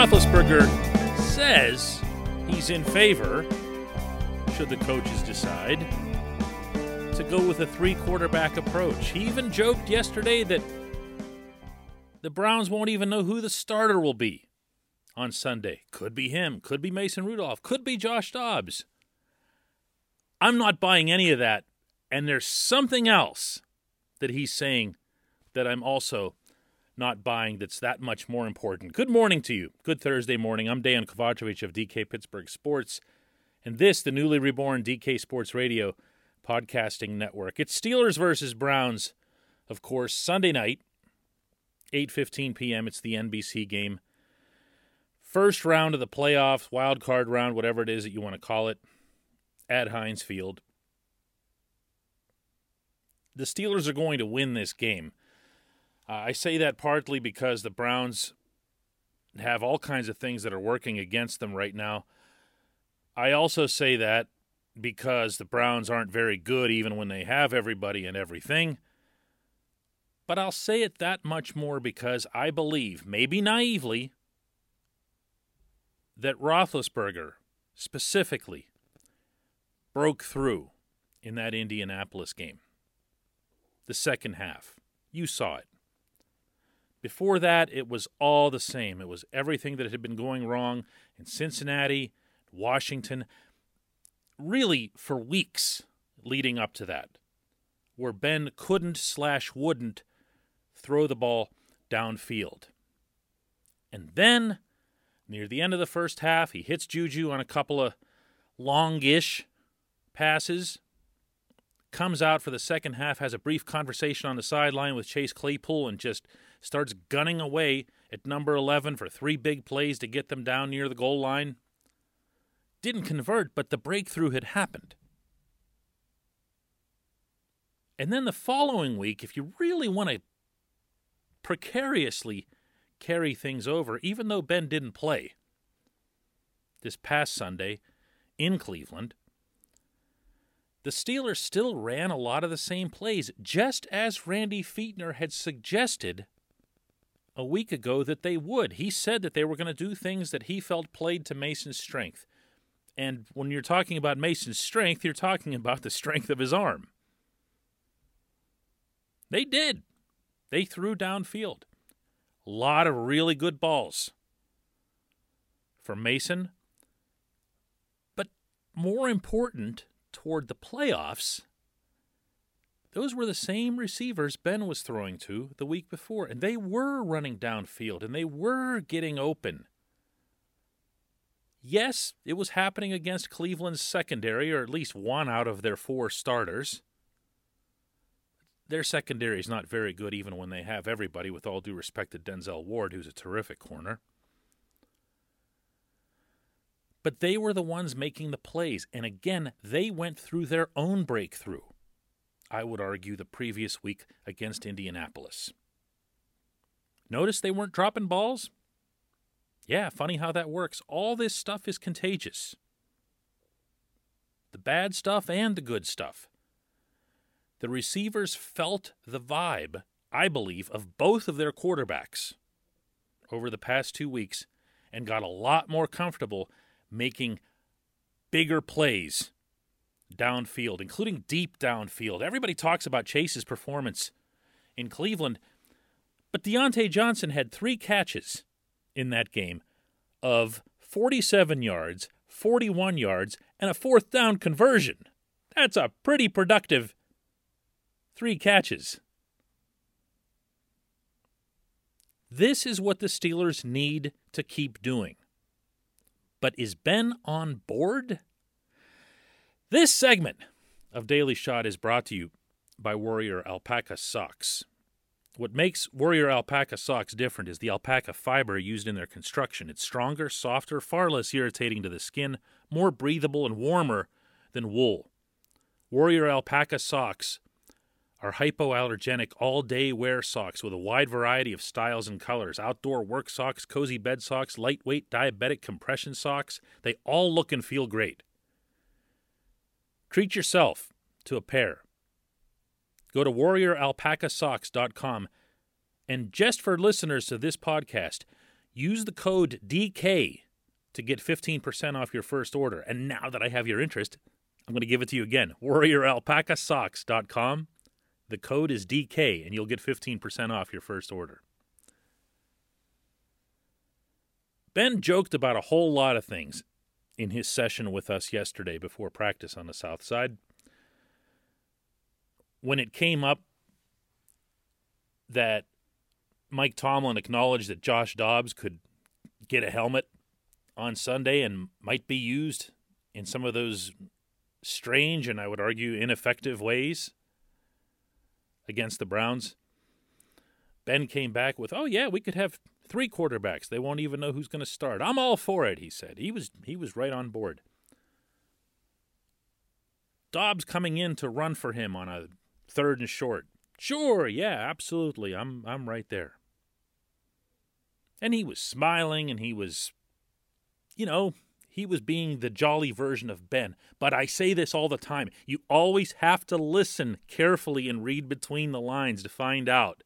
Roethlisberger says he's in favor, should the coaches decide, to go with a three quarterback approach. He even joked yesterday that the Browns won't even know who the starter will be on Sunday. Could be him, could be Mason Rudolph, could be Josh Dobbs. I'm not buying any of that. And there's something else that he's saying that I'm also not buying that's that much more important. Good morning to you. Good Thursday morning. I'm Dan Kovacevic of DK Pittsburgh Sports, and this, the newly reborn DK Sports Radio podcasting network. It's Steelers versus Browns, of course, Sunday night, 8:15 p.m. It's the NBC game. First round of the playoffs, wild card round, whatever it is that you want to call it, at Heinz Field. The Steelers are going to win this game. Uh, I say that partly because the Browns have all kinds of things that are working against them right now. I also say that because the Browns aren't very good even when they have everybody and everything. But I'll say it that much more because I believe, maybe naively, that Roethlisberger specifically broke through in that Indianapolis game. The second half. You saw it. Before that, it was all the same. It was everything that had been going wrong in Cincinnati, Washington, really for weeks leading up to that, where Ben couldn't slash wouldn't throw the ball downfield. And then, near the end of the first half, he hits Juju on a couple of longish passes, comes out for the second half, has a brief conversation on the sideline with Chase Claypool, and just starts gunning away at number 11 for three big plays to get them down near the goal line. Didn't convert, but the breakthrough had happened. And then the following week, if you really want to precariously carry things over, even though Ben didn't play this past Sunday in Cleveland, the Steelers still ran a lot of the same plays, just as Randy Fichtner had suggested a week ago that they would. He said that they were going to do things that he felt played to Mason's strength. And when you're talking about Mason's strength, you're talking about the strength of his arm. They did. They threw downfield. A lot of really good balls for Mason. But more important, toward the playoffs, those were the same receivers Ben was throwing to the week before, and they were running downfield and they were getting open. Yes, it was happening against Cleveland's secondary, or at least one out of their four starters. Their secondary is not very good, even when they have everybody, with all due respect to Denzel Ward, who's a terrific corner. But they were the ones making the plays. And again, they went through their own breakthrough, I would argue, the previous week against Indianapolis. Notice they weren't dropping balls? Yeah, funny how that works. All this stuff is contagious the bad stuff and the good stuff. The receivers felt the vibe, I believe, of both of their quarterbacks over the past two weeks and got a lot more comfortable making bigger plays downfield, including deep downfield. Everybody talks about Chase's performance in Cleveland, but Diontae Johnson had three catches in that game of 47 yards, 41 yards, and a fourth down conversion. That's a pretty productive three catches. This is what the Steelers need to keep doing. But is Ben on board? This segment of Daily Shot is brought to you by Warrior Alpaca Socks. What makes Warrior Alpaca Socks different is the alpaca fiber used in their construction. It's stronger, softer, far less irritating to the skin, more breathable, and warmer than wool. Warrior Alpaca Socks are hypoallergenic all day wear socks with a wide variety of styles and colors outdoor work socks, cozy bed socks, lightweight diabetic compression socks. They all look and feel great. Treat yourself to a pair. Go to warrioralpacasocks.com and just for listeners to this podcast, use the code DK to get 15% off your first order. And now that I have your interest, I'm going to give it to you again. WarriorAlpacaSocks.com. The code is DK, and you'll get 15% off your first order. Ben joked about a whole lot of things in his session with us yesterday before practice on the South Side. When it came up that Mike Tomlin acknowledged that Josh Dobbs could get a helmet on Sunday and might be used in some of those strange and I would argue ineffective ways against the Browns. Ben came back with, "Oh yeah, we could have three quarterbacks. They won't even know who's going to start." I'm all for it, he said. He was he was right on board. Dobbs coming in to run for him on a third and short. Sure, yeah, absolutely. I'm I'm right there. And he was smiling and he was you know, he was being the jolly version of Ben. But I say this all the time. You always have to listen carefully and read between the lines to find out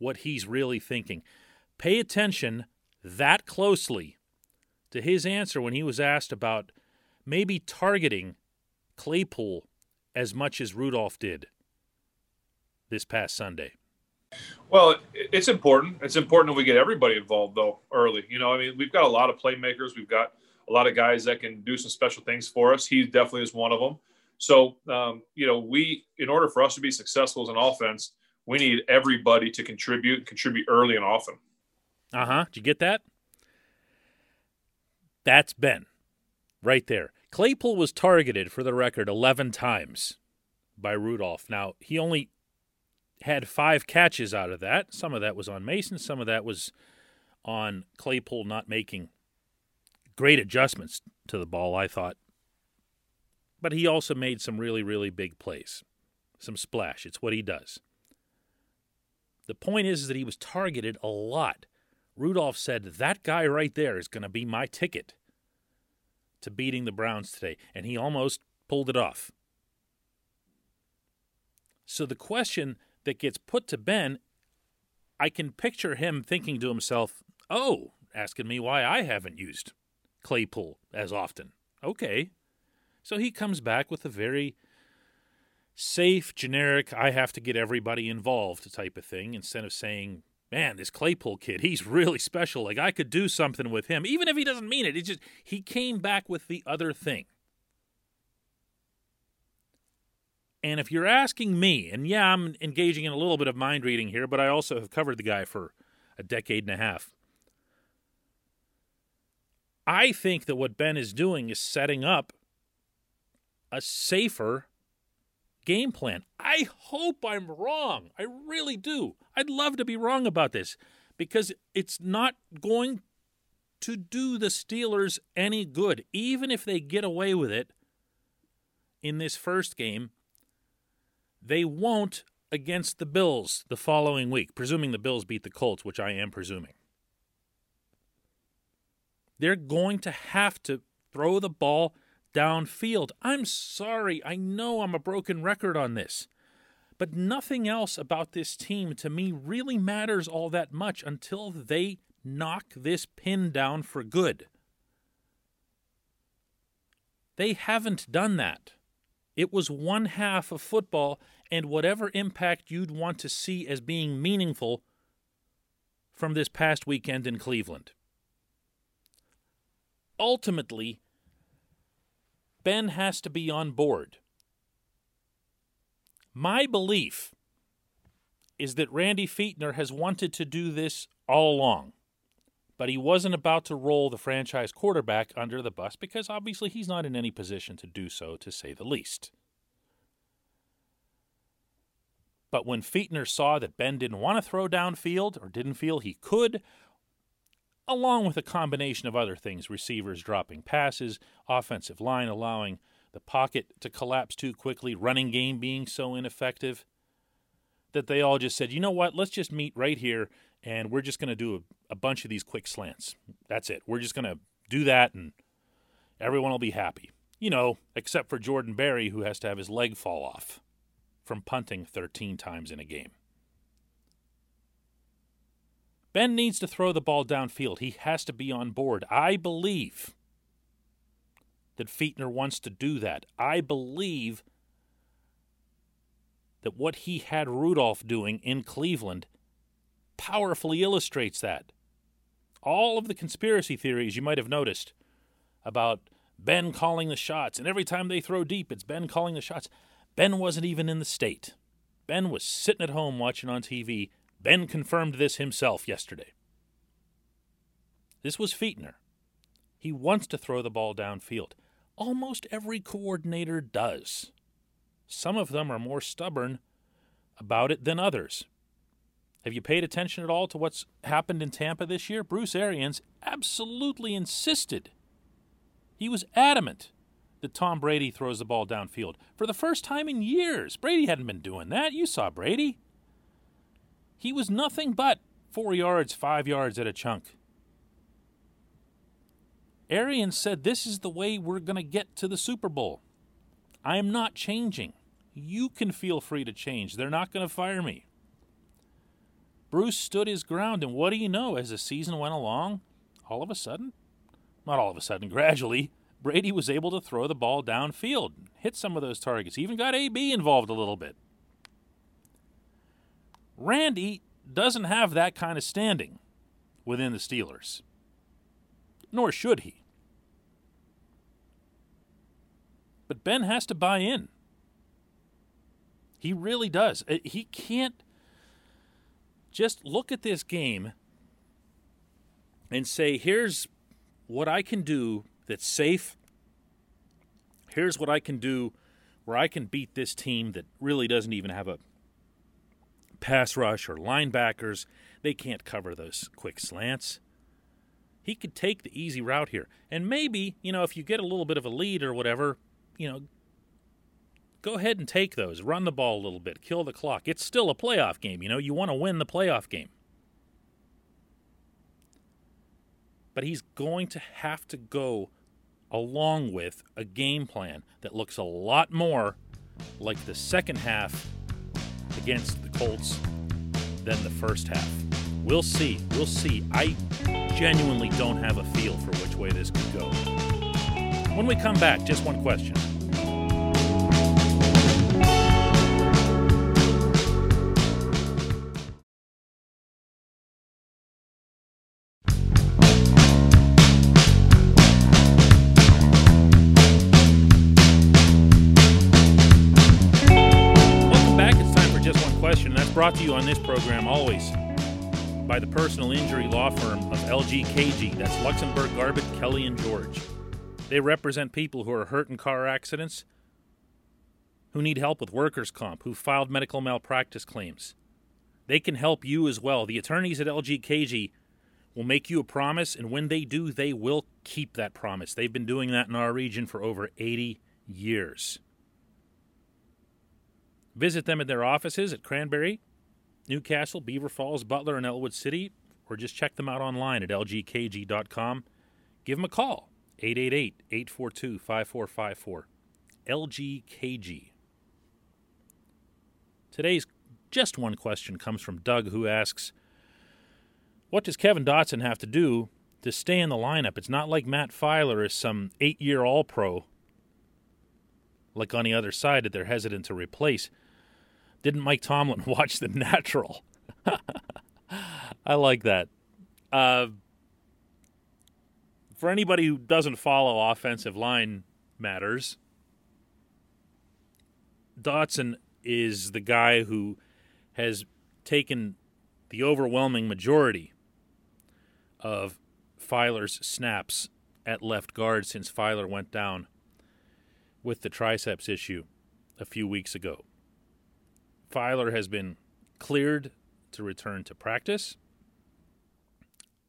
what he's really thinking. Pay attention that closely to his answer when he was asked about maybe targeting Claypool as much as Rudolph did this past Sunday. Well, it's important. It's important that we get everybody involved though early. You know, I mean, we've got a lot of playmakers. We've got a lot of guys that can do some special things for us. He definitely is one of them. So, um, you know, we, in order for us to be successful as an offense, we need everybody to contribute, contribute early and often. Uh huh. Did you get that? That's Ben, right there. Claypool was targeted for the record 11 times by Rudolph. Now, he only had five catches out of that. Some of that was on Mason, some of that was on Claypool not making great adjustments to the ball, I thought. But he also made some really, really big plays, some splash. It's what he does. The point is, is that he was targeted a lot. Rudolph said, That guy right there is going to be my ticket to beating the Browns today. And he almost pulled it off. So the question that gets put to Ben, I can picture him thinking to himself, oh, asking me why I haven't used Claypool as often. Okay. So he comes back with a very safe, generic, I have to get everybody involved type of thing instead of saying, man, this Claypool kid, he's really special. Like I could do something with him, even if he doesn't mean it. It's just he came back with the other thing. And if you're asking me, and yeah, I'm engaging in a little bit of mind reading here, but I also have covered the guy for a decade and a half. I think that what Ben is doing is setting up a safer game plan. I hope I'm wrong. I really do. I'd love to be wrong about this because it's not going to do the Steelers any good, even if they get away with it in this first game they won't against the Bills the following week, presuming the Bills beat the Colts, which I am presuming. They're going to have to throw the ball downfield. I'm sorry. I know I'm a broken record on this. But nothing else about this team to me really matters all that much until they knock this pin down for good. They haven't done that. It was one half of football, and whatever impact you'd want to see as being meaningful from this past weekend in Cleveland. Ultimately, Ben has to be on board. My belief is that Randy Fichtner has wanted to do this all along but he wasn't about to roll the franchise quarterback under the bus because obviously he's not in any position to do so, to say the least. But when Fichtner saw that Ben didn't want to throw downfield or didn't feel he could, along with a combination of other things receivers dropping passes, offensive line allowing the pocket to collapse too quickly, running game being so ineffective that they all just said, you know what, let's just meet right here and we're just going to do a, a, bunch of these quick slants. That's it. We're just going to do that, and everyone will be happy. You know, except for Jordan Berry, who has to have his leg fall off from punting 13 times in a game. Ben needs to throw the ball downfield. He has to be on board. I believe that Fichtner wants to do that. I believe that what he had Rudolph doing in Cleveland powerfully illustrates that. All of the conspiracy theories you might have noticed about Ben calling the shots, and every time they throw deep, it's Ben calling the shots. Ben wasn't even in the state. Ben was sitting at home watching on TV. Ben confirmed this himself yesterday. This was Fichtner. He wants to throw the ball downfield. Almost every coordinator does. Some of them are more stubborn about it than others. Have you paid attention at all to what's happened in Tampa this year? Bruce Arians absolutely insisted. He was adamant that Tom Brady throws the ball downfield for the first time in years. Brady hadn't been doing that. You saw Brady. He was nothing but four yards, five yards at a chunk. Arians said, This is the way we're going to get to the Super Bowl. I am not changing. You can feel free to change. They're not going to fire me. Bruce stood his ground, and what do you know? As the season went along, all of a sudden, not all of a sudden, gradually, Brady was able to throw the ball downfield, hit some of those targets, even got AB involved a little bit. Randy doesn't have that kind of standing within the Steelers, nor should he. But Ben has to buy in. He really does. Uh, he can't just look at this game and say, here's what I can do that's safe. Here's what I can do where I can beat this team that really doesn't even have a pass rush or linebackers. They can't cover those quick slants. He could take the easy route here. And maybe, you know, if you get a little bit of a lead or whatever, you know, go ahead and take those. Run the ball a little bit, kill the clock. It's still a playoff game, you know. You want to win the playoff game. But he's going to have to go along with a game plan that looks a lot more like the second half against the Colts than the first half. We'll see. We'll see. I genuinely don't have a feel for which way this could go. When we come back, just one question. Brought to you on this program always by the personal injury law firm of LGKG. That's Luxenberg, Garbett, Kelly, and George. They represent people who are hurt in car accidents, who need help with workers' comp, who filed medical malpractice claims. They can help you as well. The attorneys at LGKG will make you a promise, and when they do, they will keep that promise. They've been doing that in our region for over 80 years. Visit them at their offices at Cranberry, Newcastle, Beaver Falls, Butler, and Ellwood City, or just check them out online at lgkg.com. Give them a call, 888 842 5454. LGKG. Today's just one question comes from Doug, who asks What does Kevin Dotson have to do to stay in the lineup? It's not like Matt Feiler is some eight year All Pro, like on the other side that they're hesitant to replace. Didn't Mike Tomlin watch The Natural? I like that. Uh, for anybody who doesn't follow offensive line matters, Dotson is the guy who has taken the overwhelming majority of Feiler's snaps at left guard since Feiler went down with the triceps issue a few weeks ago. Feiler has been cleared to return to practice.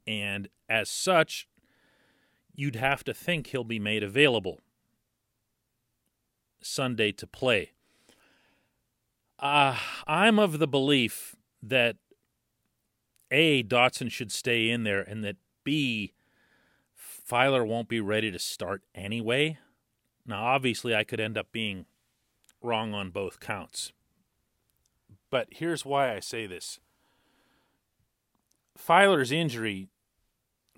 And as such, you'd have to think he'll be made available Sunday to play. Uh, I'm of the belief that A, Dotson should stay in there, and that B, Feiler won't be ready to start anyway. Now, obviously, I could end up being wrong on both counts. But here's why I say this Feiler's injury,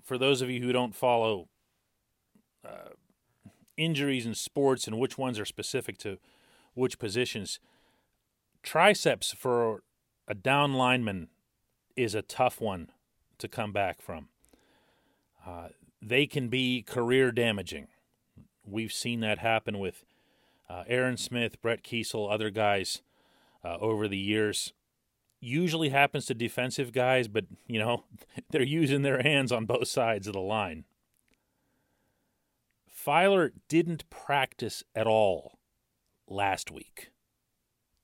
for those of you who don't follow uh, injuries in sports and which ones are specific to which positions, triceps for a down lineman is a tough one to come back from. Uh, they can be career damaging. We've seen that happen with uh, Aaron Smith, Brett Keisel, other guys uh, over the years. Usually happens to defensive guys, but you know they're using their hands on both sides of the line. Feiler didn't practice at all last week.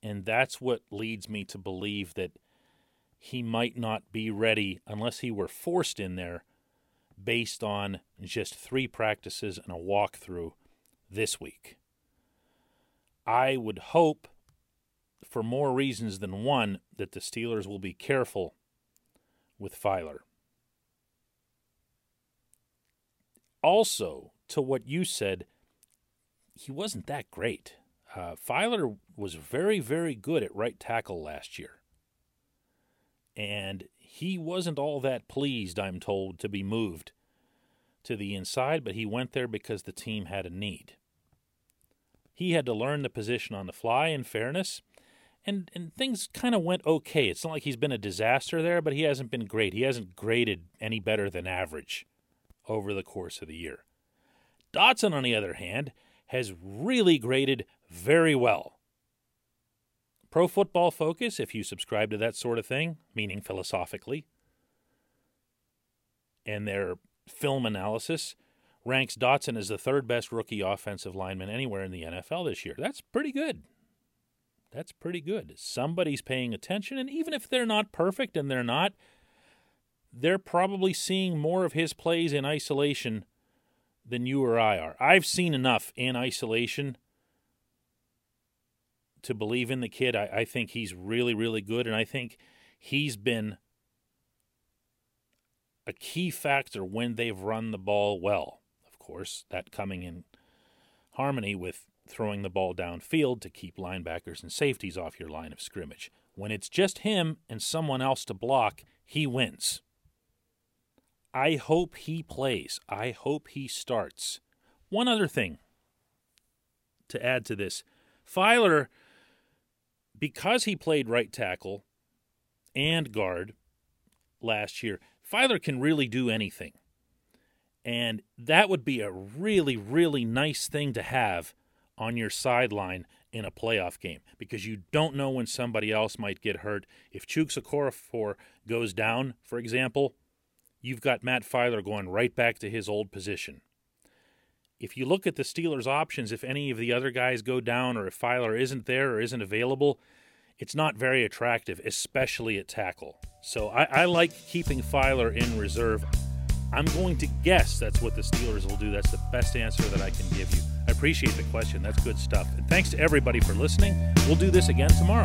And that's what leads me to believe that he might not be ready unless he were forced in there based on just three practices and a walkthrough this week. I would hope, for more reasons than one, that the Steelers will be careful with Feiler. Also, to what you said, he wasn't that great. Uh, Feiler was very, very good at right tackle last year. And he wasn't all that pleased, I'm told, to be moved to the inside, but he went there because the team had a need. He had to learn the position on the fly, in fairness, and, and things kind of went okay. It's not like he's been a disaster there, but he hasn't been great. He hasn't graded any better than average over the course of the year. Dotson, on the other hand, has really graded very well. Pro Football Focus, if you subscribe to that sort of thing, meaning philosophically, and their film analysis ranks Dotson as the third best rookie offensive lineman anywhere in the NFL this year. That's pretty good. That's pretty good. Somebody's paying attention, and even if they're not perfect, and they're not, they're probably seeing more of his plays in isolation than you or I are. I've seen enough in isolation to believe in the kid. I, I think he's really, really good, and I think he's been a key factor when they've run the ball well. Of course, that coming in harmony with throwing the ball downfield to keep linebackers and safeties off your line of scrimmage. When it's just him and someone else to block, he wins. I hope he plays. I hope he starts. One other thing to add to this Feiler, because he played right tackle and guard last year, Feiler can really do anything. And that would be a really, really nice thing to have on your sideline in a playoff game because you don't know when somebody else might get hurt. If Okorafor goes down, for example, you've got Matt Feiler going right back to his old position. If you look at the Steelers' options, if any of the other guys go down or if Feiler isn't there or isn't available, it's not very attractive, especially at tackle. So I, I like keeping Feiler in reserve. I'm going to guess that's what the Steelers will do. That's the best answer that I can give you. Appreciate the question. That's good stuff. And thanks to everybody for listening. We'll do this again tomorrow.